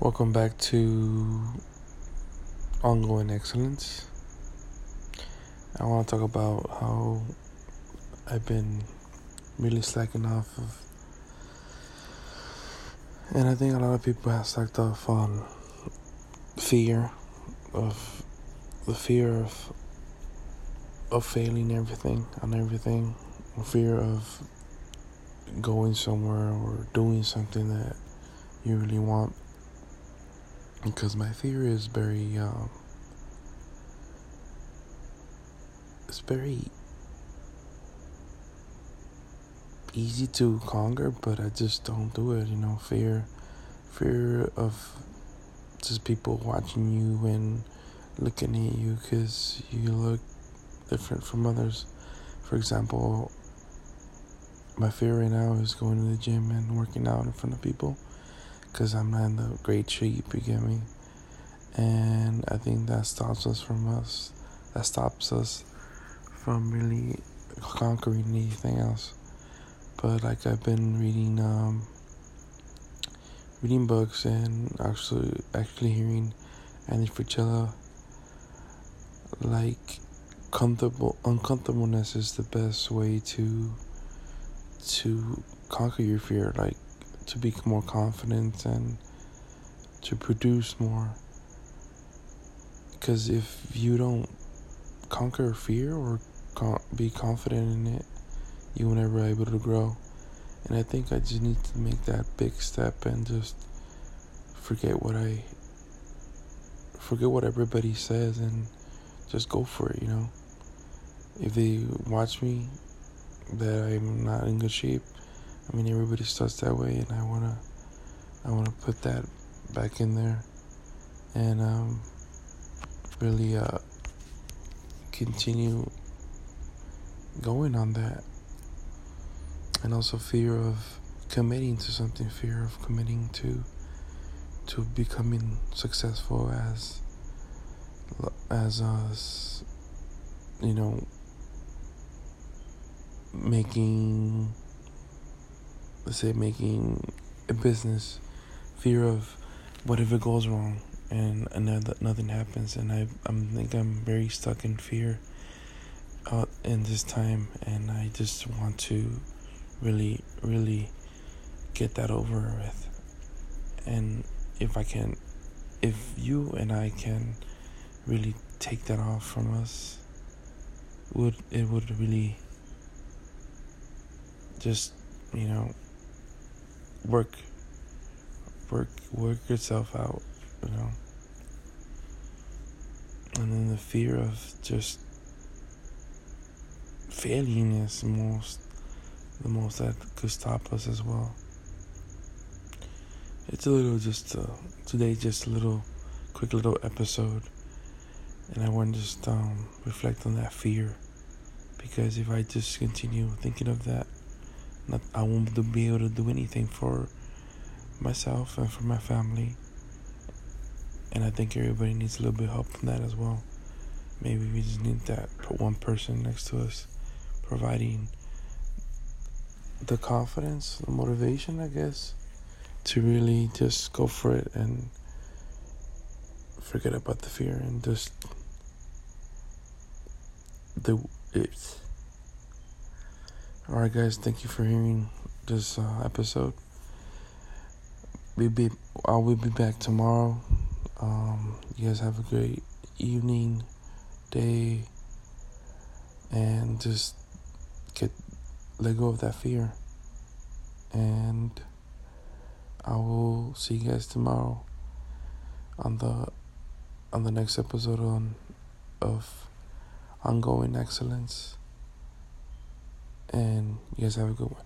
Welcome back to Ongoing Excellence. I want to talk about how I've been really slacking off of, and I think a lot of people have slacked off on fear of the fear of of failing everything on everything, fear of going somewhere or doing something that you really want because my fear is very um, it's very easy to conquer but i just don't do it you know. Fear fear of just people watching you and looking at you because you look different from others. For example my fear right now is going to the gym and working out in front of people because I'm not in the great shape, you get me? And I think that stops us from us, that stops us from really conquering anything else. But like I've been reading, um, reading books and actually, actually hearing Andy Frisella, like comfortable, uncomfortableness is the best way to, to conquer your fear. Like to be more confident and to produce more. Because if you don't conquer fear or be confident in it, you will never be able to grow. And I think I just need to make that big step and just forget what I forget what everybody says and just go for it, you know. If they watch me that I'm not in good shape, I mean, everybody starts that way, and I wanna, I wanna put that back in there, and um, really uh, continue going on that, and also fear of committing to something, fear of committing to, to becoming successful as, as us, you know, making let's say making a business, fear of what if it goes wrong and another nothing happens, and I I think I'm very stuck in fear uh, in this time, and I just want to really really get that over with, and if I can, if you and I can really take that off from us, would it would really just you know work work work yourself out you know? And then the fear of just failing is most the most that could stop us as well. It's a little just uh, today just a little quick little episode. And i want to just um, reflect on that fear. Because if i just continue thinking of that not, I won't be able to do anything for myself and for my family. And I think everybody needs a little bit of help from that as well. Maybe we just need that one person next to us providing the confidence, the motivation, I guess, to really just go for it and forget about the fear and just do it. All right, guys. Thank you for hearing this uh, episode. We be I will be back tomorrow. Um, you guys have a great evening, day, and just get let go of that fear. And I will see you guys tomorrow on the on the next episode on of ongoing excellence and you guys have a good one.